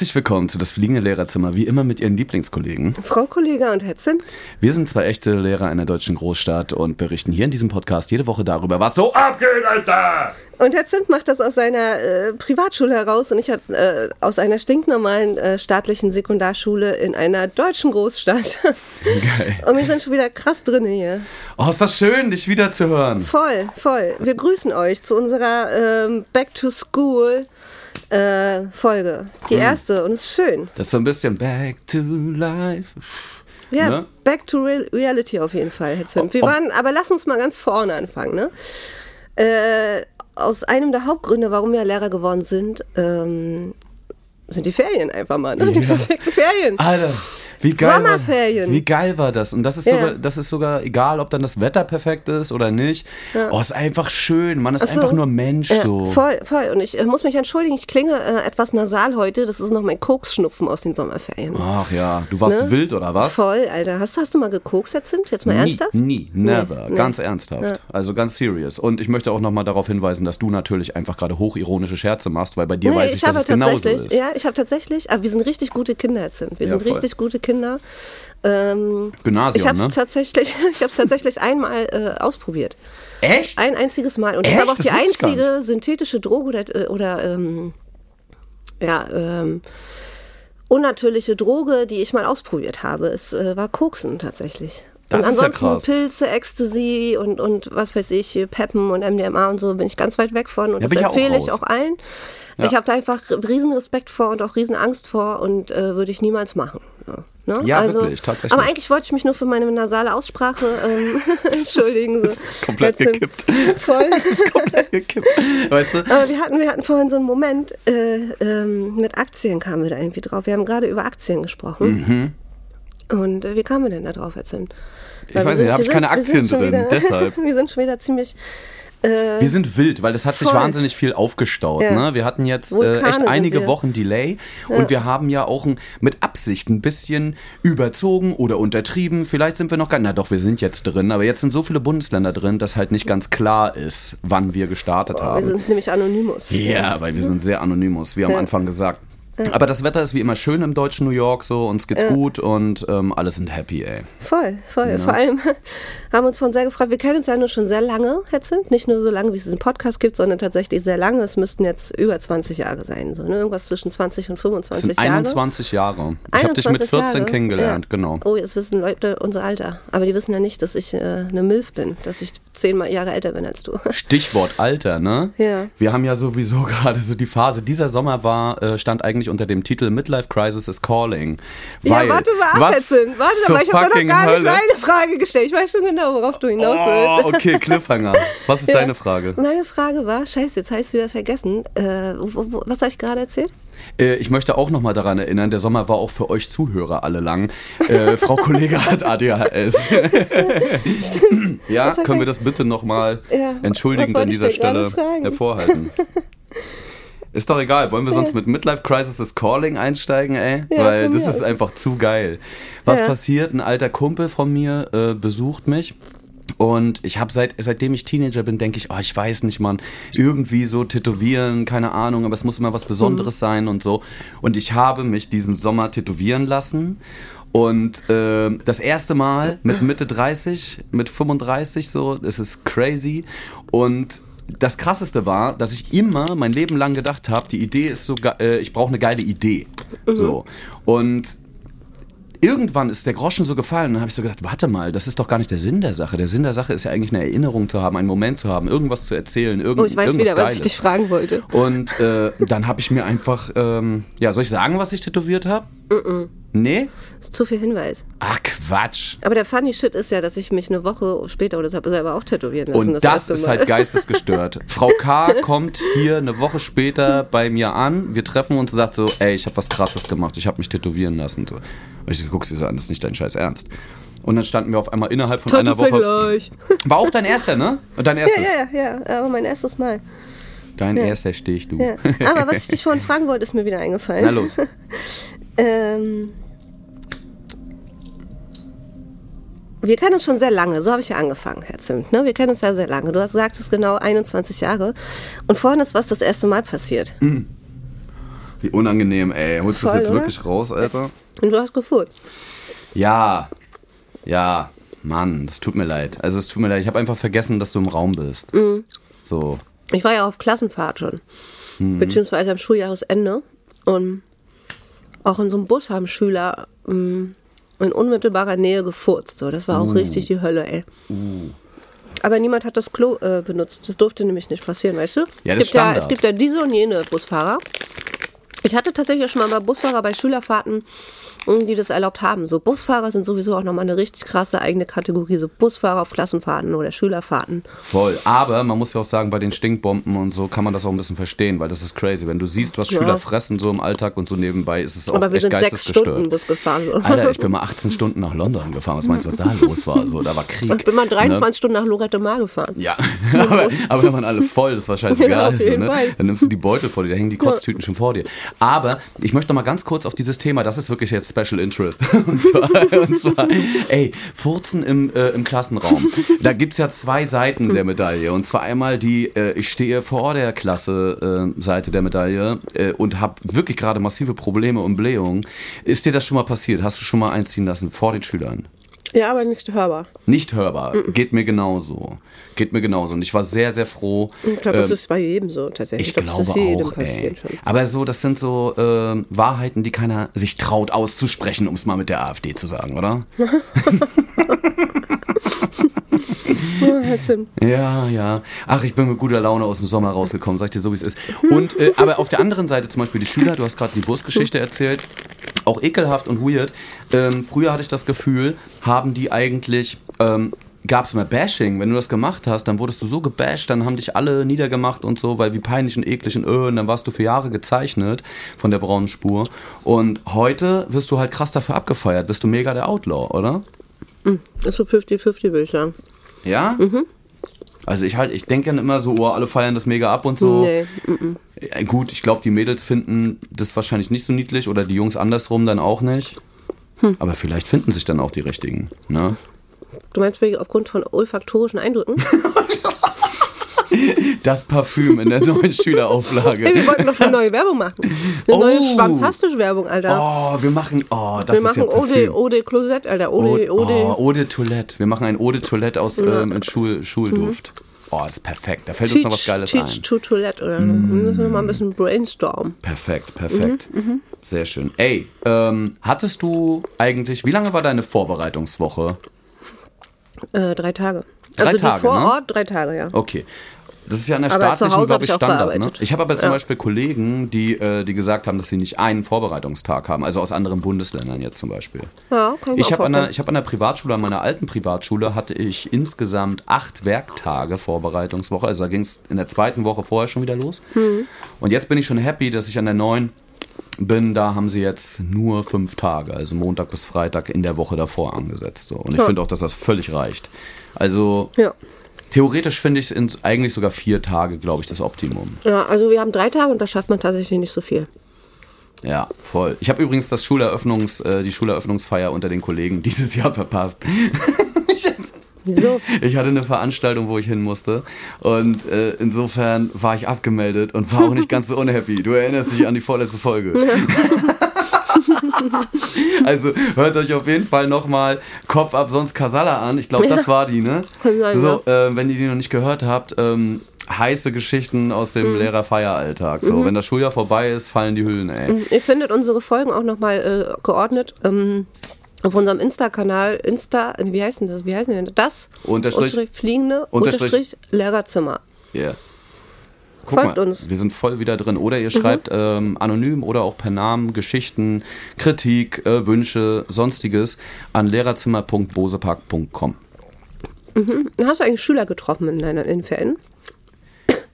Herzlich willkommen zu das fliegende Lehrerzimmer, wie immer mit Ihren Lieblingskollegen. Frau Kollege und Herr Zimt. Wir sind zwei echte Lehrer einer deutschen Großstadt und berichten hier in diesem Podcast jede Woche darüber, was so abgeht, Alter! Und Herr Zimt macht das aus seiner äh, Privatschule heraus und ich äh, aus einer stinknormalen äh, staatlichen Sekundarschule in einer deutschen Großstadt. Geil. Und wir sind schon wieder krass drin hier. Oh, ist das schön, dich wieder zu hören. Voll, voll. Wir grüßen euch zu unserer ähm, Back to School äh, Folge. Die Hm. erste und es ist schön. Das ist so ein bisschen Back to Life. Ja, Ne? back to real reality auf jeden Fall, Herr Zimt. Wir Ob- waren, aber lass uns mal ganz vorne anfangen, ne? Äh, aus einem der Hauptgründe, warum wir Lehrer geworden sind, ähm, sind die Ferien einfach mal, ne? Die Ja. verfickten Ferien. Alter, wie geil Sommerferien. War, wie geil war das? Und das ist, Ja. sogar, das ist sogar egal, ob dann das Wetter perfekt ist oder nicht. Oh, ist einfach schön. Man ist so. einfach nur Mensch Ja, so. Voll, voll. Und ich äh, muss mich entschuldigen, ich klinge äh, etwas nasal heute. Das ist noch mein Koksschnupfen aus den Sommerferien. Ach ja, du warst Ne? wild oder was? Voll, Alter. Hast, du- hast du mal gekokst, Herr Zimt? Jetzt mal Nie, ernsthaft? nie, never, Nee, ganz nee. ernsthaft. Ja. Also ganz serious. Und ich möchte auch nochmal darauf hinweisen, dass du natürlich einfach gerade hochironische Scherze machst, weil bei dir weiß ich, dass es genauso ist. ja, ich habe tatsächlich, aber wir sind richtig gute Kinder, Herr Zimt. Wir Ja, sind richtig gute Kinder. Ähm, Gymnasium, ich habe es ne? tatsächlich, ich habe tatsächlich einmal äh, ausprobiert. Echt? Ein einziges Mal. Und das Echt? ist aber auch Das die ich einzige synthetische Droge oder, äh, oder ähm, ja, ähm, unnatürliche Droge, die ich mal ausprobiert habe. Es äh, war Koksen tatsächlich. Das und ist ja ansonsten krass. Pilze, Ecstasy und, und was weiß ich, Peppen und MDMA und so bin ich ganz weit weg von. Und Ja, das ich auch empfehle ich raus. auch allen. Ja. Ich habe da einfach riesen Respekt vor und auch riesen Angst vor und äh, würde ich niemals machen. Ja, ne? Ja, wirklich, tatsächlich. Aber eigentlich wollte ich mich nur für meine nasale Aussprache ähm, entschuldigen. So. Das ist komplett Jetzt, gekippt. Voll. Das ist komplett gekippt. Weißt du? Aber wir hatten, wir hatten vorhin so einen Moment, äh, ähm, mit Aktien kamen wir da irgendwie drauf. Wir haben gerade über Aktien gesprochen. Und äh, wie kamen wir denn da drauf, Herr Zimt? Ich weiß nicht, da habe ich keine Aktien drin, deshalb. wir sind schon wieder ziemlich. Äh, Wir sind wild, weil das hat sich Voll. wahnsinnig viel aufgestaut. Ja. Ne? Wir hatten jetzt äh, echt einige wir. Wochen Delay und wir haben ja auch ein, mit Absicht ein bisschen überzogen oder untertrieben. Vielleicht sind wir noch gar Na doch, wir sind jetzt drin, aber jetzt sind so viele Bundesländer drin, dass halt nicht ganz klar ist, wann wir gestartet wir haben. sind nämlich Anonymous. Ja, weil wir sind sehr anonymous, wie am Anfang gesagt. Aber das Wetter ist wie immer schön im deutschen New York, so uns geht's gut und ähm, alle sind happy, ey. Voll, voll. Vor allem haben uns von sehr gefreut. Wir kennen uns ja nur schon sehr lange, Zimt. Nicht nur so lange, wie es diesen Podcast gibt, sondern tatsächlich sehr lange. Es müssten jetzt über 20 Jahre sein. So, ne? Irgendwas zwischen 20 und Das 25 sind Jahre. 21 Jahre. Ich habe dich mit 21 14 Jahre. kennengelernt, ja. genau. Oh, jetzt wissen Leute unser Alter. Aber die wissen ja nicht, dass ich äh, eine Milf bin, dass ich zehn Jahre älter bin als du. Stichwort Alter, ne? Ja. Wir haben ja sowieso gerade so die Phase. Dieser Sommer war, äh, stand eigentlich unter dem Titel Midlife Crisis is Calling. Weil, ja, warte mal ab, Zimt. Warte mal, ich habe doch noch gar nicht Hölle? meine Frage gestellt. Ich weiß schon genau, worauf du hinaus Oh, willst. okay, Cliffhanger. Was ist Ja. deine Frage? Meine Frage war, scheiße, jetzt habe ich es wieder vergessen. Äh, wo, wo, was habe ich gerade erzählt? Äh, ich möchte auch nochmal daran erinnern, der Sommer war auch für euch Zuhörer alle lang. Äh, Frau Kollege hat ADHS. ja, Was hat können wir das bitte nochmal Ja, entschuldigend an dieser Stelle hervorhalten? Ist doch egal. Wollen wir sonst mit Midlife Crisis is Calling einsteigen, ey? Ja, Weil das ist einfach zu geil. Was Ja. passiert? Ein alter Kumpel von mir äh, besucht mich. Und ich habe seit, seitdem ich Teenager bin, denke ich, oh, ich weiß nicht, Mann, irgendwie so tätowieren, keine Ahnung, aber es muss immer was Besonderes sein und so. Und ich habe mich diesen Sommer tätowieren lassen. Und äh, das erste Mal mit Mitte 30, mit 35 so, es ist crazy. Und das Krasseste war, dass ich immer mein Leben lang gedacht habe, die Idee ist so, äh, ich brauche eine geile Idee. So. Und irgendwann ist der Groschen so gefallen und dann habe ich so gedacht, warte mal, das ist doch gar nicht der Sinn der Sache. Der Sinn der Sache ist ja eigentlich eine Erinnerung zu haben, einen Moment zu haben, irgendwas zu erzählen, irgend, Oh, ich weiß irgendwas wieder, was Geiles. ich dich fragen wollte. Und äh, dann habe ich mir einfach, ähm, ja, soll ich sagen, was ich tätowiert habe? Nee? Das ist zu viel Hinweis. Ach, Quatsch. Aber der funny Shit ist ja, dass ich mich eine Woche später oder so habe selber auch tätowieren lassen. Und das, erste ist halt geistesgestört. Frau K. kommt hier eine Woche später bei mir an. Wir treffen uns und sagt so, ey, ich habe was Krasses gemacht. Ich habe mich tätowieren lassen. So. Und ich guck sie so an, das ist nicht dein Scheiß Ernst. Und dann standen wir auf einmal innerhalb von einer Woche. Tattoo-Vergleich. War auch dein erster, ne? Dein erstes. ja, ja, ja, aber mein erstes Mal. Dein Ja. erster Stich, du. Ja. Aber was ich dich vorhin fragen wollte, ist mir wieder eingefallen. Na los. Ähm, wir kennen uns schon sehr lange, so habe ich ja angefangen, Herr Zimt. Ne? Wir kennen uns ja sehr lange. Du hast gesagt, es ist genau 21 Jahre. Und vorhin ist was das erste Mal passiert. Wie unangenehm, ey. Holst du das jetzt oder? wirklich raus, Alter? Und du hast gefurzt. Ja. Ja. Mann, das tut mir leid. Also es tut mir leid. Ich habe einfach vergessen, dass du im Raum bist. Mhm. So. Ich war ja auf Klassenfahrt schon. Mhm. Beziehungsweise am Schuljahresende. Und auch in so einem Bus haben Schüler ähm, in unmittelbarer Nähe gefurzt. So. Das war auch richtig die Hölle, ey. Aber niemand hat das Klo äh, benutzt. Das durfte nämlich nicht passieren, weißt du? Ja, das es, gibt ja, es gibt ja diese und jene Busfahrer. Ich hatte tatsächlich schon mal Busfahrer bei Schülerfahrten, mh, die das erlaubt haben. So Busfahrer sind sowieso auch nochmal eine richtig krasse eigene Kategorie. So Busfahrer auf Klassenfahrten oder Schülerfahrten. Voll. Aber man muss ja auch sagen, bei den Stinkbomben und so kann man das auch ein bisschen verstehen, weil das ist crazy. Wenn du siehst, was Ja. Schüler fressen so im Alltag und so nebenbei, ist es auch Aber wir echt sind sechs. Stunden Bus gefahren. So. Alter, ich bin mal 18 Stunden nach London gefahren. Was meinst du, was da los war? So, da war Krieg. Ich bin mal 23 Ne? Stunden nach Lorette Mar gefahren. Ja, aber, aber da waren alle voll, das war scheißegal. Ja, so, ne? Dann nimmst du die Beutel vor dir, da hängen die Kotztüten schon vor dir. Aber ich möchte noch mal ganz kurz auf dieses Thema, das ist wirklich jetzt Special Interest. Und zwar, und zwar ey, Furzen im, äh, im Klassenraum. Da gibt es ja zwei Seiten der Medaille. Und zwar einmal die, äh, ich stehe vor der Klasse äh, Seite der Medaille äh, und habe wirklich gerade massive Probleme und Blähungen. Ist dir das schon mal passiert? Hast du schon mal einziehen lassen vor den Schülern? Ja, aber nicht hörbar. Nicht hörbar. Geht mir genauso. Geht mir genauso. Und ich war sehr, sehr froh. Ich glaube, das ähm, ist bei jedem so tatsächlich. ich glaub, glaube das ist jedem auch, ey. passiert schon. Aber so, das sind so äh, Wahrheiten, die keiner sich traut auszusprechen, um es mal mit der AfD zu sagen, oder? Ja, halt. Ja, ja. Ach, ich bin mit guter Laune aus dem Sommer rausgekommen, sag ich dir so, wie es ist. Und, äh, aber auf der anderen Seite zum Beispiel die Schüler, du hast gerade die Busgeschichte erzählt, auch ekelhaft und weird. Ähm, früher hatte ich das Gefühl, haben die eigentlich, ähm, gab es mehr Bashing. Wenn du das gemacht hast, dann wurdest du so gebasht, dann haben dich alle niedergemacht und so, weil wie peinlich und eklig und, öh, und dann warst du für Jahre gezeichnet von der braunen Spur. Und heute wirst du halt krass dafür abgefeiert, bist du mega der Outlaw, oder? Ist so 50-50, würde ich sagen. Ja? Also ich halt, ich denke dann immer so, oh, alle feiern das mega ab und so. Nee. Ja, gut, ich glaube, die Mädels finden das wahrscheinlich nicht so niedlich oder die Jungs andersrum dann auch nicht. Aber vielleicht finden sich dann auch die richtigen. Ne? Du meinst wegen aufgrund von olfaktorischen Eindrücken? Das Parfüm in der neuen Schülerauflage. Hey, wir wollten noch eine neue Werbung machen. Eine neue Oh. schwammtastische Werbung, Alter. Oh, wir machen, oh, das wir ist ja machen Ode, Parfüm. Ode Closet, Alter. Ode, Ode, Ode. oh, Eau de Toilette. Wir machen ein Eau de Toilette aus ähm, in Schul, Schulduft. Oh, das ist perfekt. Da fällt uns noch was Geiles Teach ein. Mm. to Toilette, oder? so. Wir müssen noch mal ein bisschen brainstormen. Perfekt, perfekt. Mhm, Sehr schön. Ey, ähm, hattest du eigentlich, wie lange war deine Vorbereitungswoche? Äh, drei Tage. Drei also Tage, die vor ne? Ort, drei Tage, ja. Okay. Das ist ja an der Aber staatlichen, glaube ich, Standard. Ne? Ich habe aber zum Ja. Beispiel Kollegen, die, äh, die gesagt haben, dass sie nicht einen Vorbereitungstag haben, also aus anderen Bundesländern jetzt zum Beispiel. Ja, kann ich habe an, der- ich hab an der Privatschule, an meiner alten Privatschule, hatte ich insgesamt acht Werktage Vorbereitungswoche. Also da ging es in der zweiten Woche vorher schon wieder los. Hm. Und jetzt bin ich schon happy, dass ich an der neuen bin. Da haben sie jetzt nur fünf Tage, also Montag bis Freitag in der Woche davor angesetzt. So. Und ich Ja. finde auch, dass das völlig reicht. Also Ja. Theoretisch finde ich es eigentlich sogar vier Tage, glaube ich, das Optimum. ja, also wir haben drei Tage und da schafft man tatsächlich nicht so viel. Ja, voll. Ich habe übrigens das Schuleröffnungs, äh, die Schuleröffnungsfeier unter den Kollegen dieses Jahr verpasst. Wieso? Ich hatte eine Veranstaltung, wo ich hin musste. Und äh, insofern war ich abgemeldet und war auch nicht ganz so unhappy. Du erinnerst dich an die vorletzte Folge. also hört euch auf jeden Fall nochmal Kopf ab, sonst Kasala an. Ich glaube, das Ja. war die, ne? So, äh, wenn ihr die noch nicht gehört habt, ähm, heiße Geschichten aus Mhm. dem Lehrerfeieralltag. So, wenn das Schuljahr vorbei ist, fallen die Hüllen, ey. Ihr findet unsere Folgen auch nochmal äh, geordnet ähm, auf unserem Insta-Kanal. Insta, wie heißt denn das? Wie heißen denn das? Unterstrich- fliegende Unterstrich- Unterstrich Lehrerzimmer. Yeah. Guck Folgt mal, uns. Mhm. wir sind voll wieder drin. Oder ihr schreibt ähm, anonym oder auch per Namen Geschichten, Kritik, äh, Wünsche, sonstiges an lehrerzimmer.bosepark.com. Hast du eigentlich Schüler getroffen in deinen in Ferien?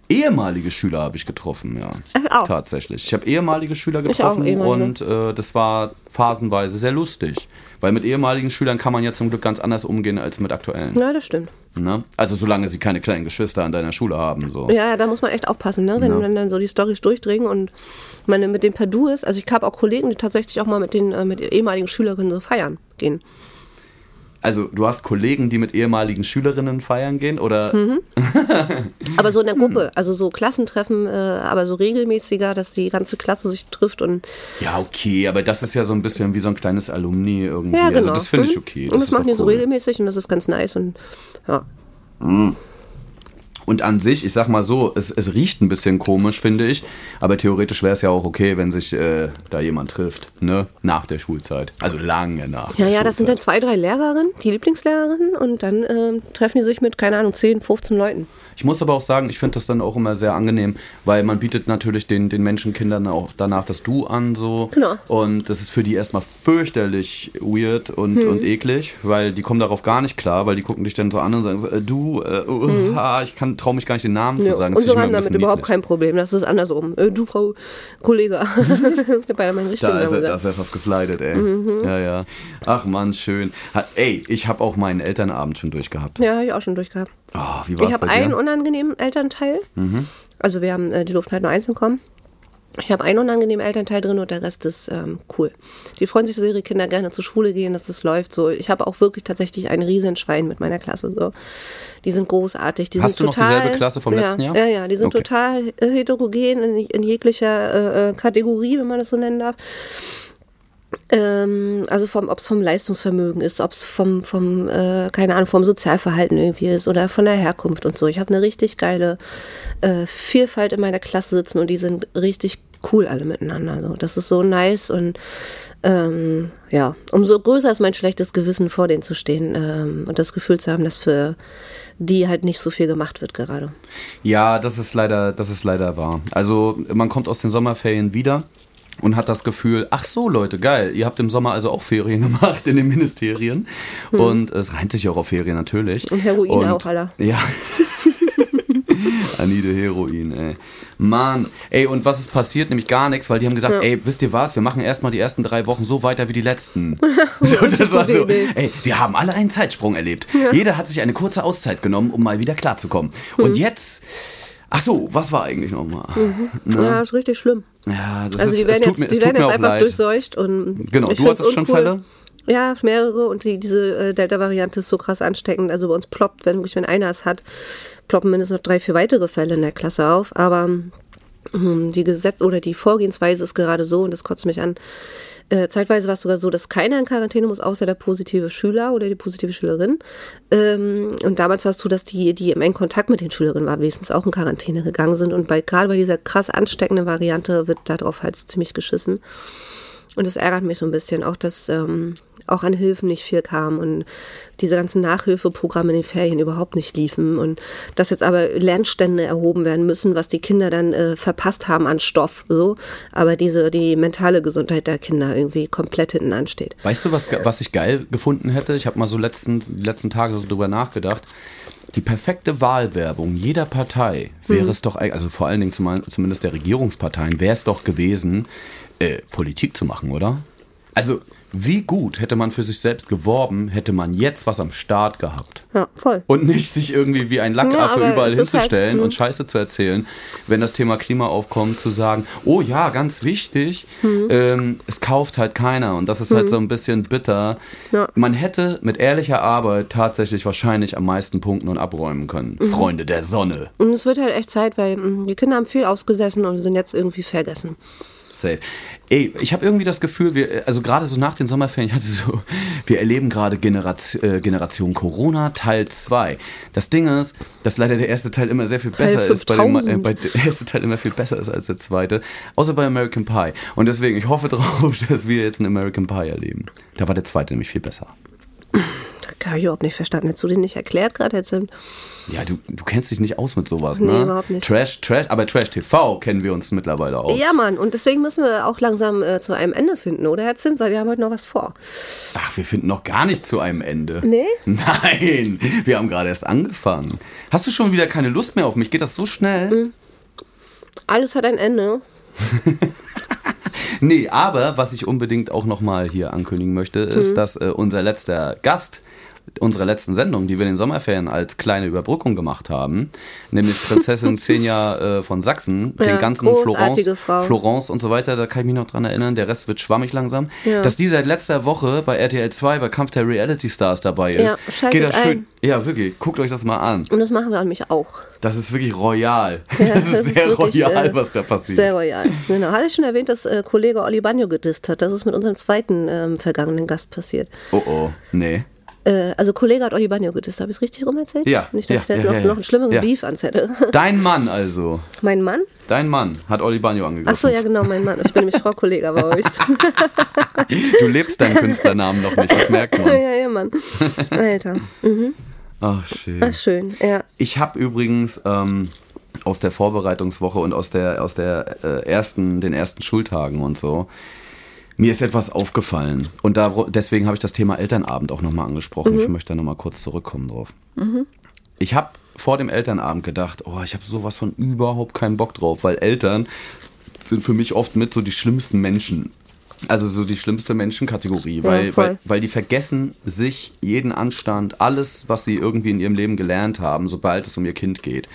Ehemalige Schüler habe ich getroffen, ja. Ach, auch. Tatsächlich. Ich habe ehemalige Schüler getroffen ehemalige. und äh, das war phasenweise sehr lustig. Weil mit ehemaligen Schülern kann man ja zum Glück ganz anders umgehen als mit aktuellen. Ja, das stimmt. Ne? Also solange sie keine kleinen Geschwister an deiner Schule haben. So. Ja, da muss man echt aufpassen, ne? wenn, Ja. wenn dann so die Storys durchdringen und man mit dem per Du ist. Also ich habe auch Kollegen, die tatsächlich auch mal mit den äh, mit ehemaligen Schülerinnen so feiern gehen. Also, du hast Kollegen, die mit ehemaligen Schülerinnen feiern gehen oder? Mhm. aber so in der Gruppe, also so Klassentreffen, äh, aber so regelmäßiger, dass die ganze Klasse sich trifft und. Ja, okay, aber das ist ja so ein bisschen wie so ein kleines Alumni irgendwie. Ja, genau. Also, das finde ich Mhm. okay. und das machen die so cool. regelmäßig und das ist ganz nice und ja. Und an sich, ich sag mal so, es, es riecht ein bisschen komisch, finde ich. Aber theoretisch wäre es ja auch okay, wenn sich äh, da jemand trifft, ne? Nach der Schulzeit. Also lange nach. Ja, ja, das sind dann zwei, drei Lehrerinnen, die Lieblingslehrerinnen und dann ähm, treffen die sich mit, keine Ahnung, 10, 15 Leuten. Ich muss aber auch sagen, ich finde das dann auch immer sehr angenehm, weil man bietet natürlich den, den Menschenkindern auch danach das Du an, so. Genau. Und das ist für die erstmal fürchterlich weird und, Hm. und eklig, weil die kommen darauf gar nicht klar, weil die gucken dich dann so an und sagen so, äh, du, äh, uh, ha, ich kann, traue mich gar nicht den Namen zu Hm. Ja, sagen. Das finde ich haben damit überhaupt niedlich. kein Problem, das ist andersrum. Äh, du, Frau Kollege. ich hab beinahe meinen richtigen Da ist, Namen er, da ist er fast geslidet, ey. Mhm. Ja, ja. Ach man, schön. Ha, ey, ich habe auch meinen Elternabend schon durchgehabt. Ja, habe ich auch schon durchgehabt. Oh, wie war's Ich habe einen? Unangenehmen Elternteil. Also wir haben, äh, die durften halt nur einzeln kommen. Ich habe einen unangenehmen Elternteil drin und der Rest ist ähm, cool. Die freuen sich, dass ihre Kinder gerne zur Schule gehen, dass das läuft. So, ich habe auch wirklich tatsächlich ein Riesenschwein mit meiner Klasse. So, die sind großartig. Die Hast sind du noch total, dieselbe Klasse vom ja, letzten Jahr? Ja, ja, die sind Okay. total heterogen in, in jeglicher äh, äh, Kategorie, wenn man das so nennen darf. Ähm, also vom, ob es vom Leistungsvermögen ist, ob es vom, vom äh, keine Ahnung, vom Sozialverhalten irgendwie ist oder von der Herkunft und so. Ich habe eine richtig geile äh, Vielfalt in meiner Klasse sitzen und die sind richtig cool alle miteinander. So. Das ist so nice und ähm, ja, umso größer ist mein schlechtes Gewissen, vor denen zu stehen ähm, und das Gefühl zu haben, dass für die halt nicht so viel gemacht wird gerade. Ja, das ist leider, das ist leider wahr. Also man kommt aus den Sommerferien wieder und hat das Gefühl, ach so Leute, geil, ihr habt im Sommer also auch Ferien gemacht in den Ministerien. Und es reimt sich auch auf Ferien natürlich. Hm. Und Heroin auch, Alter. Ja. Anide Heroin, ey. Mann, ey, und was ist passiert? Nämlich gar nichts, weil die haben gedacht, Ja. ey, wisst ihr was, wir machen erstmal die ersten drei Wochen so weiter wie die letzten. so, das war so, ey, wir haben alle einen Zeitsprung erlebt. Jeder hat sich eine kurze Auszeit genommen, um mal wieder klarzukommen. Und Hm. jetzt, ach so, was war eigentlich nochmal? Ja, ist richtig schlimm. Ja, das Also ist, die werden jetzt, mir, die werden jetzt einfach leid. durchseucht und Genau, ich du hattest schon. Fälle? Ja, mehrere und die, diese äh, Delta-Variante ist so krass ansteckend. Also bei uns ploppt, wenn, wirklich, wenn einer es hat, ploppen mindestens noch drei, vier weitere Fälle in der Klasse auf. Aber ähm, die Gesetz- oder die Vorgehensweise ist gerade so und das kotzt mich an. Äh, zeitweise war es sogar so, dass keiner in Quarantäne muss, außer der positive Schüler oder die positive Schülerin. Ähm, und damals war es so, dass die, die im engen Kontakt mit den Schülerinnen waren, wenigstens auch in Quarantäne gegangen sind. Und bei, gerade bei dieser krass ansteckenden Variante wird darauf halt so ziemlich geschissen. Und das ärgert mich so ein bisschen, auch dass ähm, auch an Hilfen nicht viel kam und diese ganzen Nachhilfeprogramme in den Ferien überhaupt nicht liefen und dass jetzt aber Lernstände erhoben werden müssen, was die Kinder dann äh, verpasst haben an Stoff, so, aber diese die mentale Gesundheit der Kinder irgendwie komplett hinten ansteht. Weißt du, was, was ich geil gefunden hätte? Ich habe mal so letzten, die letzten Tage so drüber nachgedacht. Die perfekte Wahlwerbung jeder Partei wäre es doch, also vor allen Dingen zum, zumindest der Regierungsparteien, wäre es doch gewesen, äh, Politik zu machen, oder? Also, wie gut hätte man für sich selbst geworben, hätte man jetzt was am Start gehabt. Ja, voll. Und nicht sich irgendwie wie ein Ja, Lackaffe aber überall halt, hinzustellen hm. und Scheiße zu erzählen, wenn das Thema Klima aufkommt, zu sagen, oh ja, ganz wichtig, Hm. ähm, es kauft halt keiner und das ist halt so ein bisschen bitter. Ja. Man hätte mit ehrlicher Arbeit tatsächlich wahrscheinlich am meisten punkten und abräumen können. Mhm. Freunde der Sonne. Und es wird halt echt Zeit, weil die Kinder haben viel ausgesessen und sind jetzt irgendwie vergessen. Safe. Ey, ich habe irgendwie das Gefühl, wir, also gerade so nach den Sommerferien, ich hatte so, wir erleben gerade Generation, äh, Generation Corona Teil 2. Das Ding ist, dass leider der erste Teil immer sehr viel Teil besser ist, bei dem, äh, 5000. bei, der erste Teil immer viel besser ist als der zweite, außer bei American Pie. Und deswegen, ich hoffe drauf, dass wir jetzt einen American Pie erleben. Da war der zweite nämlich viel besser. Habe ich überhaupt nicht verstanden. Hättest du den nicht erklärt gerade jetzt? sind? Ja, du, du kennst dich nicht aus mit sowas, Nee, ne? überhaupt nicht. Trash, Trash, aber Trash TV kennen wir uns mittlerweile aus. Ja, Mann. Und deswegen müssen wir auch langsam äh, zu einem Ende finden, oder Herr Zimt? Weil wir haben heute noch was vor. Ach, wir finden noch gar nicht zu einem Ende. Nee? Nein, wir haben gerade erst angefangen. Hast du schon wieder keine Lust mehr auf mich? Geht das so schnell? Mhm. Alles hat ein Ende. Nee, aber was ich unbedingt auch nochmal hier ankündigen möchte, ist, Mhm. dass äh, unser letzter Gast unserer letzten Sendung, die wir in den Sommerferien als kleine Überbrückung gemacht haben, nämlich Prinzessin Xenia äh, von Sachsen, Ja, den ganzen Florence, Frau. Florence und so weiter, da kann ich mich noch dran erinnern, der Rest wird schwammig langsam, Ja. dass die seit letzter Woche bei RTL 2 bei Kampf der Reality Stars dabei ist. Ja, schaltet Geht das schön. ein. Ja, wirklich, guckt euch das mal an. Und das machen wir an mich auch. Das ist wirklich royal. Ja, das ist sehr wirklich, royal, äh, was da passiert. Sehr royal. Genau. Hatte ich schon erwähnt, dass äh, Kollege Olli Bagno gedisst hat. Das ist mit unserem zweiten ähm, vergangenen Gast passiert. Oh oh, nee. Äh, also Kollege hat Olli Bagno gedisst. Habe ich es richtig rum erzählt? Ja, Nicht, dass ja, ich ja, jetzt noch, ja, ja. noch einen schlimmeren Ja. Beef anzettel. Dein Mann also. mein Mann? Dein Mann hat Oli Bagno angegriffen. Achso, ja genau, mein Mann. Ich bin nämlich Frau Kollega bei euch. Du lebst deinen Künstlernamen noch nicht, das merkt ja, man. ja, Mann. Alter. Ach, schön. Ach, schön. Ja. Ich habe übrigens ähm, aus der Vorbereitungswoche und aus der aus der äh, ersten den ersten Schultagen und so mir ist etwas aufgefallen und da, deswegen habe ich das Thema Elternabend auch nochmal angesprochen. Ich möchte da nochmal kurz zurückkommen drauf. Ich habe vor dem Elternabend gedacht, oh, ich habe sowas von überhaupt keinen Bock drauf, weil Eltern sind für mich oft mit so die schlimmsten Menschen. Also so die schlimmste Menschenkategorie, weil, voll. weil, weil die vergessen sich jeden Anstand, alles, was sie irgendwie in ihrem Leben gelernt haben, sobald es um ihr Kind geht.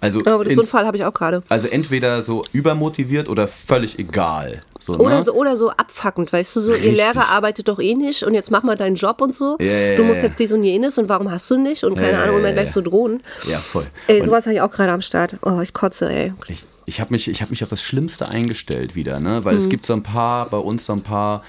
Also, Aber das, so einen Fall habe ich auch gerade. also entweder so übermotiviert oder völlig egal. So, Oder ne? so, oder so abfuckend, weißt du, so, ihr Richtig. Lehrer arbeitet doch eh nicht und jetzt mach mal deinen Job und so. Ja, ja, du musst ja. jetzt dies und jenes und warum hast du nicht und keine Ja, Ahnung, und ja, dann gleich ja. so drohen. Ja, voll. Ey, sowas habe ich auch gerade am Start. Oh, ich kotze, ey. Ich, ich habe mich, ich hab mich auf das Schlimmste eingestellt wieder, ne? Mhm. weil es gibt so ein paar, bei uns so ein paar,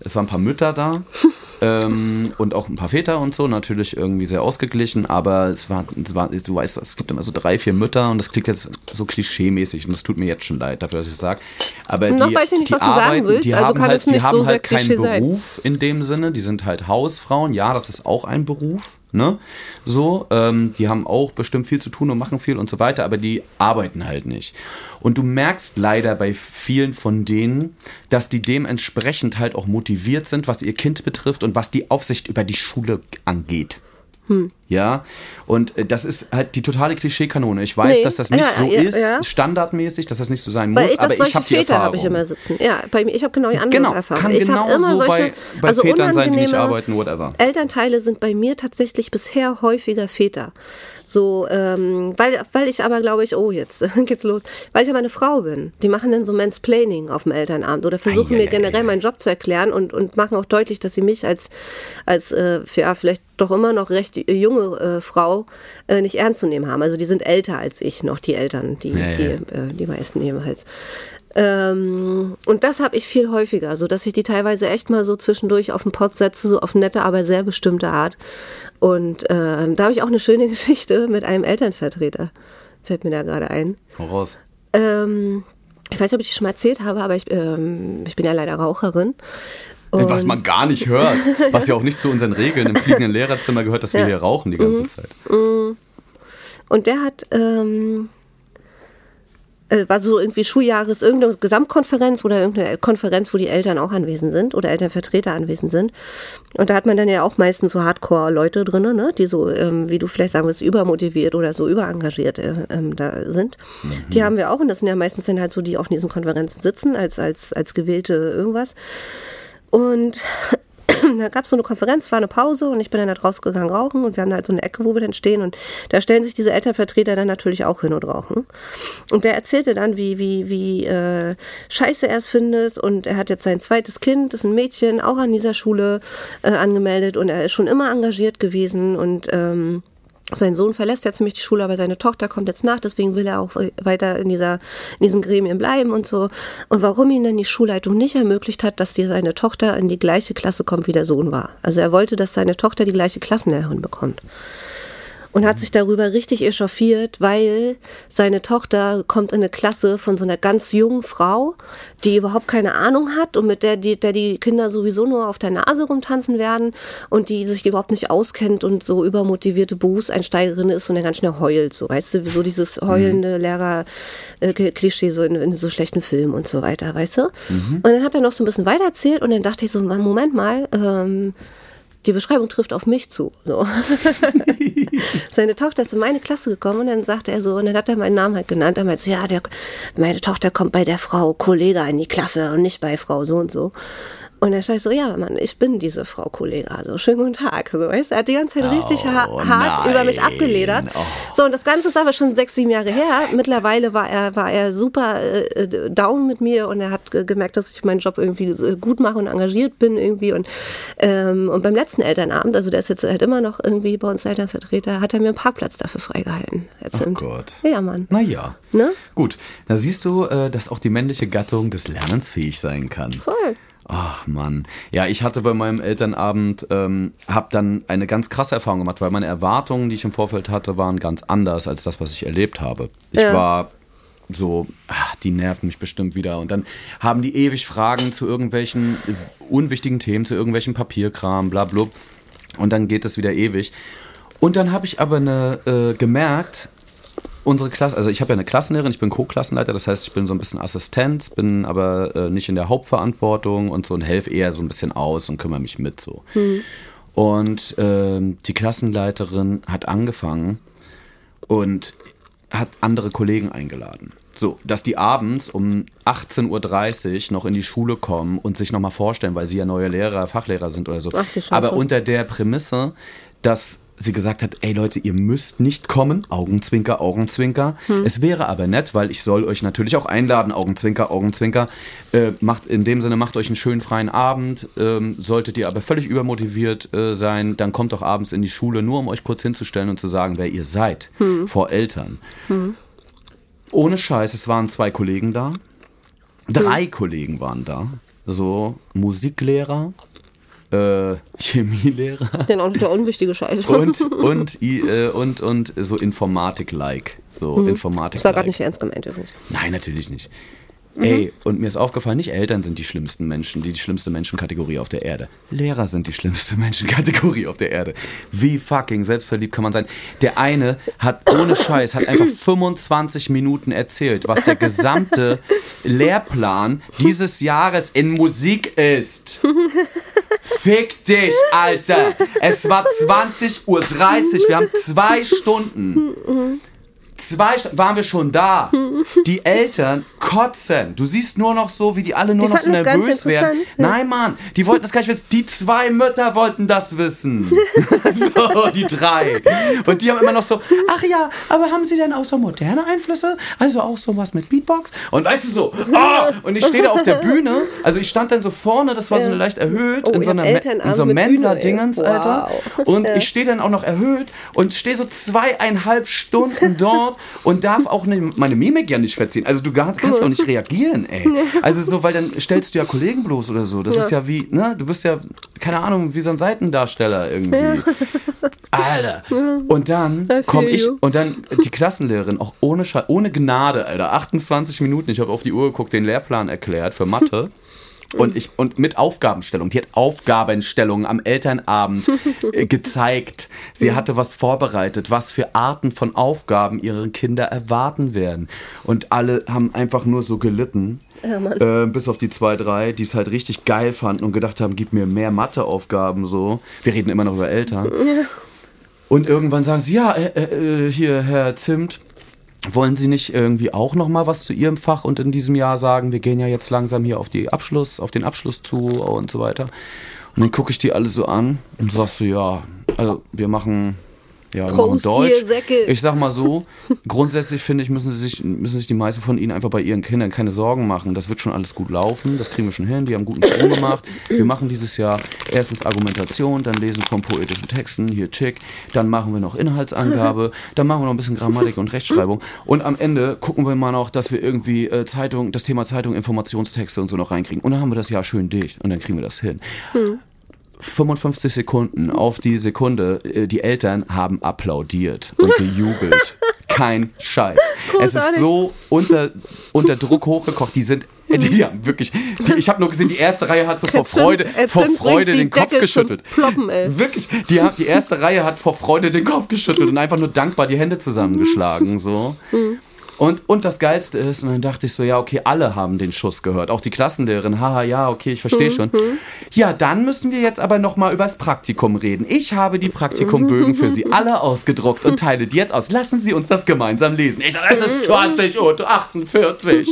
es waren ein paar Mütter da ähm, und auch ein paar Väter und so, natürlich irgendwie sehr ausgeglichen, aber es war, es war, du weißt, es gibt immer so drei, vier Mütter und das klingt jetzt so klischee-mäßig und das tut mir jetzt schon leid dafür, dass ich es sage. Aber Noch die, weiß ich nicht, die was du sagen arbeiten, willst, die also haben kann halt, es nicht die haben so halt keinen sein. Beruf in dem Sinne, die sind halt Hausfrauen, ja, das ist auch ein Beruf, ne? So, ähm, die haben auch bestimmt viel zu tun und machen viel und so weiter, aber die arbeiten halt nicht. Und du merkst leider bei vielen von denen, dass die dementsprechend halt auch motiviert sind, was ihr Kind betrifft und was die Aufsicht über die Schule angeht. Hm. Ja, und äh, das ist halt die totale Klischeekanone. Ich weiß, Nee, dass das nicht ja, so ja, ist, ja. standardmäßig, dass das nicht so sein muss, ich aber ich habe die Väter habe ich immer sitzen. Ja, bei mir, ich habe genau die andere Genau, Erfahrung. kann ich genauso immer solche, bei- bei also Vätern sein, die nicht arbeiten, whatever. Elternteile sind bei mir tatsächlich bisher häufiger Väter. So, ähm, weil, weil ich aber glaube ich, oh jetzt geht's los, weil ich aber eine Frau bin. Die machen dann so Mansplaining auf dem Elternabend oder versuchen Ei, ei, mir ei, generell ei. meinen Job zu erklären und, und machen auch deutlich, dass sie mich als, als äh, ja, vielleicht doch immer noch recht junge äh, Frau äh, nicht ernst zu nehmen haben. Also die sind älter als ich noch, die Eltern, die, Ja, die, ja. äh, die meisten jeweils. Ähm, und das habe ich viel häufiger, so dass ich die teilweise echt mal so zwischendurch auf den Pott setze, so auf nette, aber sehr bestimmte Art. Und ähm, da habe ich auch eine schöne Geschichte mit einem Elternvertreter. Fällt mir da gerade ein. Hau raus. Ähm, ich weiß nicht, ob ich die schon mal erzählt habe, aber ich, ähm, ich bin ja leider Raucherin. Was man gar nicht hört, was ja auch nicht zu unseren Regeln im fliegenden Lehrerzimmer gehört, dass wir Ja. hier rauchen die ganze Mhm. Zeit. Und der hat, ähm, äh, war so irgendwie Schuljahres, irgendeine Gesamtkonferenz oder irgendeine Konferenz, wo die Eltern auch anwesend sind oder Elternvertreter anwesend sind. Und da hat man dann ja auch meistens so Hardcore-Leute drin, ne, die so, ähm, wie du vielleicht sagen würdest, übermotiviert oder so überengagiert äh, ähm, da sind. Die haben wir auch und das sind ja meistens dann halt so, die auf diesen Konferenzen sitzen, als, als, als gewählte irgendwas. Und da gab es so eine Konferenz, war eine Pause und ich bin dann da rausgegangen rauchen und wir haben da halt so eine Ecke, wo wir dann stehen und da stellen sich diese Elternvertreter dann natürlich auch hin und rauchen. Und der erzählte dann, wie, wie, wie äh, scheiße er es findet und er hat jetzt sein zweites Kind, das ist ein Mädchen, auch an dieser Schule äh, angemeldet und er ist schon immer engagiert gewesen und ähm, sein Sohn verlässt jetzt nämlich die Schule, aber seine Tochter kommt jetzt nach, deswegen will er auch weiter in, dieser, in diesen Gremien bleiben und so. Und warum ihm dann die Schulleitung nicht ermöglicht hat, dass die, seine Tochter in die gleiche Klasse kommt, wie der Sohn war. Also er wollte, dass seine Tochter die gleiche Klassenlehrerin bekommt. Und hat sich darüber richtig echauffiert, weil seine Tochter kommt in eine Klasse von so einer ganz jungen Frau, die überhaupt keine Ahnung hat und mit der die, der die Kinder sowieso nur auf der Nase rumtanzen werden und die sich überhaupt nicht auskennt und so übermotivierte Berufseinsteigerin ist und dann ganz schnell heult. So, weißt du, so dieses heulende Lehrer-Klischee so in, in so schlechten Filmen und so weiter, weißt du? Und dann hat er noch so ein bisschen weiter erzählt und dann dachte ich so, Moment mal, ähm, die Beschreibung trifft auf mich zu. So. Seine Tochter ist in meine Klasse gekommen und dann sagte er so, und dann hat er meinen Namen halt genannt. Er meinte so, ja, der, meine Tochter kommt bei der Frau Kollega in die Klasse und nicht bei Frau so und so. Und dann stand ich so, ja, Mann, ich bin diese Frau Kollega. So, schönen guten Tag. So, weißt, er hat die ganze Zeit richtig Oh, ha hart über mich nein. abgeledert. Oh. So, und das Ganze ist aber schon sechs, sieben Jahre her. Mittlerweile war er, war er super äh, down mit mir und er hat äh, gemerkt, dass ich meinen Job irgendwie äh, gut mache und engagiert bin irgendwie. Und, ähm, und beim letzten Elternabend, also der ist jetzt halt immer noch irgendwie bei uns Elternvertreter, hat er mir einen Parkplatz dafür freigehalten. Jetzt Oh Gott. Ja, Mann. Naja. Ne? Gut, da siehst du, äh, dass auch die männliche Gattung des Lernens fähig sein kann. Voll. Ach Mann. Ja, ich hatte bei meinem Elternabend, ähm, habe dann eine ganz krasse Erfahrung gemacht, weil meine Erwartungen, die ich im Vorfeld hatte, waren ganz anders als das, was ich erlebt habe. Ich Ja. war so, ach, die nerven mich bestimmt wieder. Und dann haben die ewig Fragen zu irgendwelchen äh, unwichtigen Themen, zu irgendwelchen Papierkram, bla bla. Und dann geht es wieder ewig. Und dann habe ich aber eine, äh, gemerkt, unsere Klasse, also ich habe ja eine Klassenlehrerin, ich bin Co-Klassenleiter, das heißt, ich bin so ein bisschen Assistent, bin aber äh, nicht in der Hauptverantwortung und so und helfe eher so ein bisschen aus und kümmere mich mit so. Und ähm, die Klassenleiterin hat angefangen und hat andere Kollegen eingeladen. So, dass die abends um 18.30 Uhr noch in die Schule kommen und sich nochmal vorstellen, weil sie ja neue Lehrer, Fachlehrer sind oder so. Ach. Aber unter der Prämisse, dass sie gesagt hat, ey Leute, ihr müsst nicht kommen, Augenzwinker, Augenzwinker. Es wäre aber nett, weil ich soll euch natürlich auch einladen, Augenzwinker, Augenzwinker. Äh, macht in dem Sinne, macht euch einen schönen freien Abend. Ähm, solltet ihr aber völlig übermotiviert äh, sein, dann kommt doch abends in die Schule, nur um euch kurz hinzustellen und zu sagen, wer ihr seid, vor Eltern. Ohne Scheiß, es waren zwei Kollegen da. Drei Kollegen waren da. So Musiklehrer, äh, Chemielehrer Denn auch nicht der unwichtige Scheiß. und, und, äh, und, und so Informatik-like. So Informatik. Das war gerade nicht ernst gemeint übrigens. Nein, natürlich nicht. Ey, und mir ist aufgefallen, nicht Eltern sind die schlimmsten Menschen, die, die schlimmste Menschenkategorie auf der Erde. Lehrer sind die schlimmste Menschenkategorie auf der Erde. Wie fucking selbstverliebt kann man sein? Der eine hat ohne Scheiß, hat einfach 25 Minuten erzählt, was der gesamte Lehrplan dieses Jahres in Musik ist. Fick dich, Alter. Es war 20.30 Uhr. Wir haben zwei Stunden. Zwei Stunden waren wir schon da. Die Eltern kotzen. Du siehst nur noch so, wie die alle nur Die noch so nervös werden. Nein, Mann, die wollten das gar nicht wissen. Die zwei Mütter wollten das wissen. so, die drei. Und die haben immer noch so, ach ja, aber haben sie denn auch so moderne Einflüsse? Also auch sowas mit Beatbox? Und weißt du so, ah! Und ich stehe da auf der Bühne. Also ich stand dann so vorne, das war so Ja. leicht erhöht, Oh, in so einer in so Mensa-Dingens, ey. Alter. Wow. Und ich stehe dann auch noch erhöht und stehe so zweieinhalb Stunden dort und darf auch ne, meine Mimik ja nicht verziehen. Also du gar- kannst auch nicht reagieren, ey. Also so, weil dann stellst du ja Kollegen bloß oder so. Das ist ja wie, ne, du bist ja, keine Ahnung, wie so ein Seitendarsteller irgendwie. Alter. Und dann I komm feel ich und dann die Klassenlehrerin, auch ohne, Sche ohne Gnade, Alter. 28 Minuten, ich habe auf die Uhr geguckt, den Lehrplan erklärt für Mathe. Und, ich, und mit Aufgabenstellung. Die hat Aufgabenstellungen am Elternabend äh, gezeigt. Sie hatte was vorbereitet, was für Arten von Aufgaben ihre Kinder erwarten werden. Und alle haben einfach nur so gelitten. Äh, bis auf die zwei, drei, die es halt richtig geil fanden und gedacht haben, gib mir mehr Matheaufgaben so. Wir reden immer noch über Eltern. Und irgendwann sagen sie, ja, äh, äh, hier, Herr Zimt, wollen Sie nicht irgendwie auch noch mal was zu Ihrem Fach und in diesem Jahr sagen, wir gehen ja jetzt langsam hier auf die Abschluss, auf den Abschluss zu und so weiter. Und dann gucke ich die alle so an und sagst du, ja, also wir machen, ja, Prost, Deutsch. ihr Säcke. Ich sag mal so, grundsätzlich finde ich, müssen, sich, müssen sich die meisten von ihnen einfach bei ihren Kindern keine Sorgen machen. Das wird schon alles gut laufen, das kriegen wir schon hin, die haben guten Sprung gemacht. Wir machen dieses Jahr erstens Argumentation, dann Lesen von poetischen Texten, hier Chick, dann machen wir noch Inhaltsangabe, dann machen wir noch ein bisschen Grammatik und Rechtschreibung und am Ende gucken wir mal noch, dass wir irgendwie äh, Zeitung, das Thema Zeitung, Informationstexte und so noch reinkriegen. Und dann haben wir das Jahr schön dicht und dann kriegen wir das hin. 55 Sekunden auf die Sekunde, äh, die Eltern haben applaudiert und gejubelt. Kein Scheiß. Es ist Großartig. so unter, unter Druck hochgekocht. Die sind, äh, die, haben wirklich, die, ich habe nur gesehen, die erste Reihe hat so vor Freude, vor Freude den Kopf Decke zum geschüttelt. Ploppen. Wirklich, die, die erste Reihe hat vor Freude den Kopf geschüttelt und einfach nur dankbar die Hände zusammengeschlagen. So. Und, und das Geilste ist, und dann dachte ich so, ja, okay, alle haben den Schuss gehört. Auch die Klassenlehrerin, haha, ja, okay, ich verstehe schon. Ja, dann müssen wir jetzt aber nochmal übers Praktikum reden. Ich habe die Praktikumbögen für Sie alle ausgedruckt und teile die jetzt aus. Lassen Sie uns das gemeinsam lesen. Ich sage, es ist 20 Uhr 48.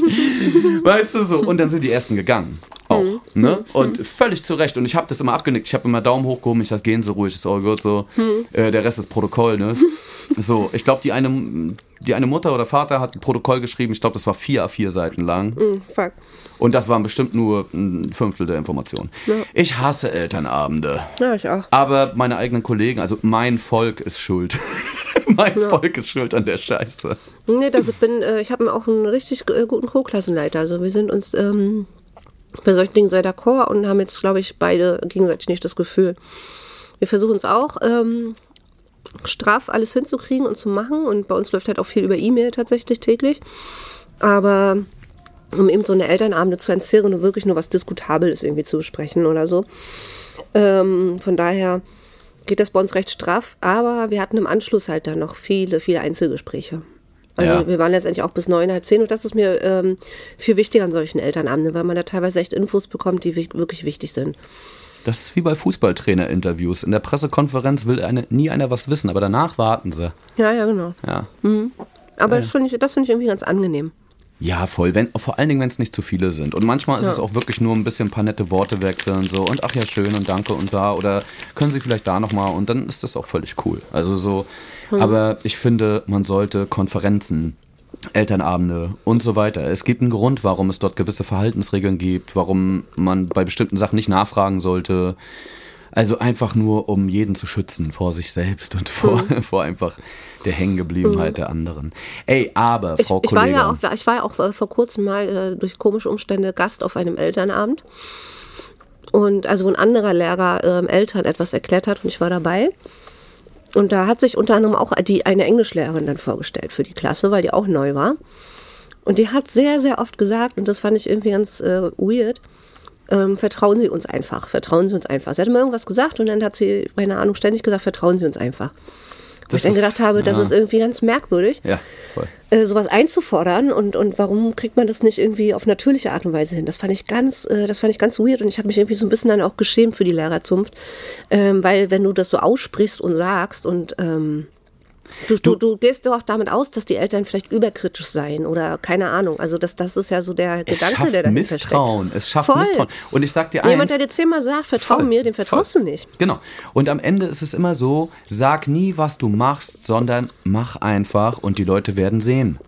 Weißt du so? Und dann sind die ersten gegangen. Auch. Ne? Und völlig zu Recht. Und ich habe das immer abgenickt. Ich habe immer Daumen hochgehoben. Ich dachte, gehen Sie ruhig, ist all gut. So. Äh, der Rest ist Protokoll. Ne? so, ich glaube, die eine, die eine Mutter oder Vater hat ein Protokoll geschrieben. Ich glaube, das war vier A4 Seiten lang. Hm, fuck. Und das waren bestimmt nur ein Fünftel der Informationen. Ja. Ich hasse Elternabende. Ja, ich auch. Aber meine eigenen Kollegen, also mein Volk ist schuld. mein Volk ist schuld an der Scheiße. Nee, also bin, äh, ich habe auch einen richtig äh, guten Co-Klassenleiter. Also wir sind uns ähm, bei solchen Dingen sehr d'accord und haben jetzt, glaube ich, beide gegenseitig nicht das Gefühl. Wir versuchen es auch, ähm, straff alles hinzukriegen und zu machen. Und bei uns läuft halt auch viel über E-Mail tatsächlich täglich. Aber um eben so eine Elternabende zu entzirren und wirklich nur was Diskutables irgendwie zu besprechen oder so. Ähm, von daher geht das bei uns recht straff, aber wir hatten im Anschluss halt dann noch viele, viele Einzelgespräche. Also Ja. wir waren letztendlich auch bis neun, halb zehn und das ist mir ähm, viel wichtiger an solchen Elternabenden, weil man da teilweise echt Infos bekommt, die wi- wirklich wichtig sind. Das ist wie bei Fußballtrainer-Interviews. In der Pressekonferenz will eine, nie einer was wissen, aber danach warten sie. Ja, ja, genau. Ja, Aber das finde ich, das finde ich irgendwie ganz angenehm. ja voll. Wenn, vor allen Dingen, wenn es nicht zu viele sind. Und manchmal ist Ja. es auch wirklich nur ein bisschen ein paar nette Worte wechseln. So, und ach ja, schön und danke und da. Oder können Sie vielleicht da nochmal? Und dann ist das auch völlig cool. Also so. Aber ich finde, man sollte Konferenzen Elternabende und so weiter. Es gibt einen Grund, warum es dort gewisse Verhaltensregeln gibt, warum man bei bestimmten Sachen nicht nachfragen sollte. Also einfach nur, um jeden zu schützen vor sich selbst und vor, vor einfach der Hängengebliebenheit der anderen. Ey, aber, Ich, Frau ich war Kollegin. ja auch, ich war ja auch äh, vor kurzem mal äh, durch komische Umstände Gast auf einem Elternabend. Und also wo ein anderer Lehrer ähm, Eltern etwas erklärt hat und ich war dabei. Und da hat sich unter anderem auch die, eine Englischlehrerin dann vorgestellt für die Klasse, weil die auch neu war. Und die hat sehr, sehr oft gesagt, und das fand ich irgendwie ganz äh, weird, ähm, vertrauen Sie uns einfach, vertrauen Sie uns einfach. Sie hat immer irgendwas gesagt und dann hat sie, keine Ahnung, ständig gesagt, vertrauen Sie uns einfach. Wo Das ich dann gedacht habe, das ja. ist irgendwie ganz merkwürdig ja, äh, sowas einzufordern und, und warum kriegt man das nicht irgendwie auf natürliche Art und Weise hin? Das fand ich ganz, äh, das fand ich ganz weird und ich habe mich irgendwie so ein bisschen dann auch geschämt für die Lehrerzunft, ähm, weil wenn du das so aussprichst und sagst und ähm, du, du, du gehst doch auch damit aus, dass die Eltern vielleicht überkritisch seien oder keine Ahnung. Also das, das ist ja so der Es Gedanke, der dahinter Misstrauen. steckt. Es schafft Voll. Misstrauen. Und ich sag dir Jemand, eins, der dir zehnmal sagt, vertrau Voll, mir, dem vertraust voll. du nicht. Genau. Und am Ende ist es immer so, sag nie, was du machst, sondern mach einfach und die Leute werden sehen.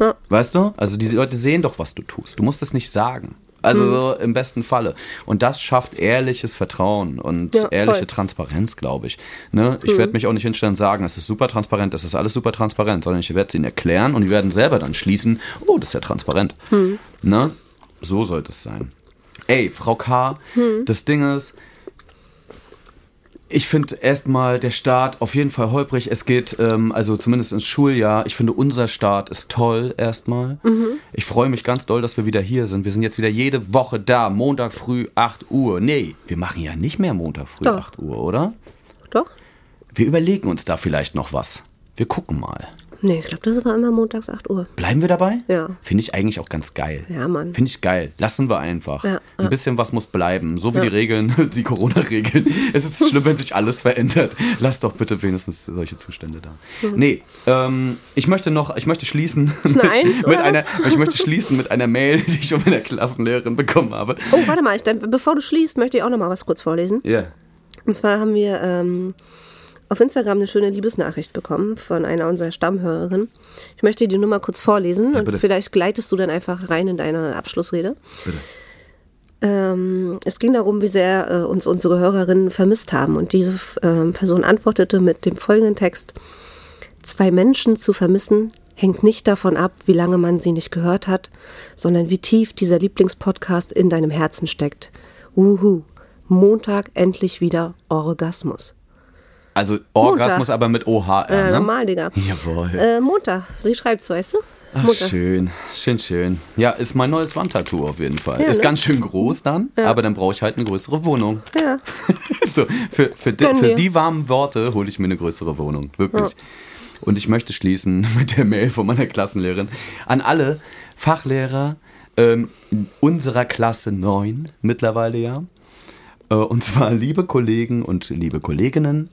Ja. Weißt du? Also diese Leute sehen doch, was du tust. Du musst es nicht sagen. Also Mhm. so im besten Falle. Und das schafft ehrliches Vertrauen und Ja, ehrliche voll. Mhm. Transparenz, glaube ich. Ne? Ich werde mich auch nicht hinstellen und sagen, es ist super transparent, es ist alles super transparent, sondern ich werde es ihnen erklären und die werden selber dann schließen, oh, das ist ja transparent. Mhm. Ne? So sollte es sein. Ey, Frau K., Mhm. das Ding ist, ich finde erstmal der Start auf jeden Fall holprig. Es geht, ähm, also zumindest ins Schuljahr. Ich finde, unser Start ist toll erstmal. Ich freue mich ganz doll, dass wir wieder hier sind. Wir sind jetzt wieder jede Woche da. Montag früh 8 Uhr. Nee, wir machen ja nicht mehr Montag früh Doch. 8 Uhr, oder? Doch? Wir überlegen uns da vielleicht noch was. Wir gucken mal. Nee, ich glaube, das war immer montags 8 Uhr. Bleiben wir dabei? Ja. Finde ich eigentlich auch ganz geil. Ja, Mann. Finde ich geil. Lassen wir einfach. Ja, Ein ja. bisschen was muss bleiben. So wie Ja. die Regeln, die Corona-Regeln. Es ist schlimm, wenn sich alles verändert. Lass doch bitte wenigstens solche Zustände da. Nee, ähm, ich möchte noch, ich möchte schließen. Mit, Eins, mit einer, ich möchte schließen mit einer Mail, die ich von meiner Klassenlehrerin bekommen habe. Oh, warte mal, ich, bevor du schließt, möchte ich auch noch mal was kurz vorlesen. Ja. Und zwar haben wir ähm, auf Instagram eine schöne Liebesnachricht bekommen von einer unserer Stammhörerinnen. Ich möchte die Nummer kurz vorlesen und bitte. vielleicht gleitest du dann einfach rein in deine Abschlussrede. Bitte. Ähm, es ging darum, wie sehr äh, uns unsere Hörerinnen vermisst haben. Und diese ähm, Person antwortete mit dem folgenden Text. Zwei Menschen zu vermissen hängt nicht davon ab, wie lange man sie nicht gehört hat, sondern wie tief dieser Lieblingspodcast in deinem Herzen steckt. Wuhu. Montag endlich wieder Orgasmus. Also Orgasmus aber mit OHR, Äh, ne? normal, Digga. Jawohl. Äh, Montag. Sie schreibt's, weißt du? Ach, Montag. schön, schön, schön. Ja, ist mein neues Wandtattoo auf jeden Fall. Ja, ist ne? ganz schön groß dann, aber dann brauche ich halt eine größere Wohnung. Ja. so, für, für, die, Gönn für die warmen Worte hole ich mir eine größere Wohnung. Wirklich. Und ich möchte schließen mit der Mail von meiner Klassenlehrerin an alle Fachlehrer ähm, unserer Klasse 9 mittlerweile ja. Äh, und zwar, liebe Kollegen und liebe Kolleginnen,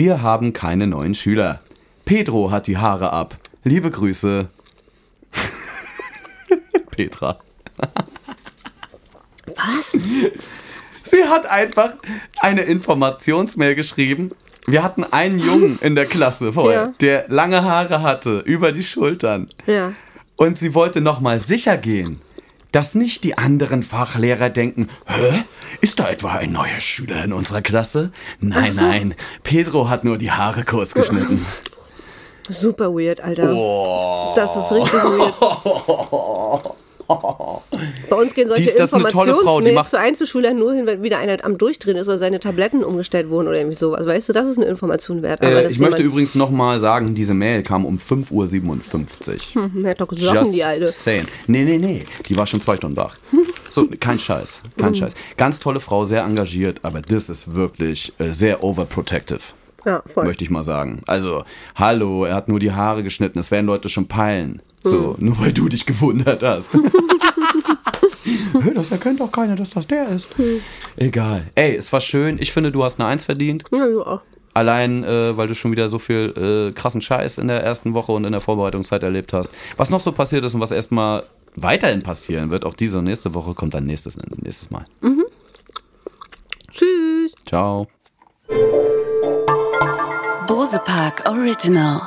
wir haben keine neuen Schüler. Pedro hat die Haare ab. Liebe Grüße. Petra. Was? Sie hat einfach eine Informationsmail geschrieben. Wir hatten einen Jungen in der Klasse vorher, Ja. der lange Haare hatte, über die Schultern. Ja. Und sie wollte nochmal sicher gehen, dass nicht die anderen Fachlehrer denken, hä? Ist da etwa ein neuer Schüler in unserer Klasse? Nein, so. nein, Pedro hat nur die Haare kurz geschnitten. Super weird, Alter. Oh. Das ist richtig weird. Bei uns gehen solche Informationsmails zu Einzelschülern nur hin, wenn wieder einer am Durchdrehen ist oder seine Tabletten umgestellt wurden oder irgendwie sowas. Weißt du, das ist eine Information wert. Aber Äh, ich möchte übrigens nochmal sagen, diese Mail kam um 5.57 Uhr. Hm, hat doch gesoffen, die Alte. saying. Nee, nee, nee. Die war schon zwei Stunden wach. So, kein Scheiß. Mhm. Kein Scheiß. Ganz tolle Frau, sehr engagiert, aber das ist wirklich äh, sehr overprotective. Ja, voll. Möchte ich mal sagen. Also, hallo, er hat nur die Haare geschnitten. Das werden Leute schon peilen. So, Mhm. nur weil du dich gewundert hast. Das erkennt doch keiner, dass das der ist. Mhm. Egal. Ey, es war schön. Ich finde, du hast eine Eins verdient. Ja, du auch. Allein, äh, weil du schon wieder so viel äh, krassen Scheiß in der ersten Woche und in der Vorbereitungszeit erlebt hast. Was noch so passiert ist und was erstmal weiterhin passieren wird, auch diese und nächste Woche, kommt dann nächstes, nächstes Mal. Tschüss. Ciao. Bose Park Original.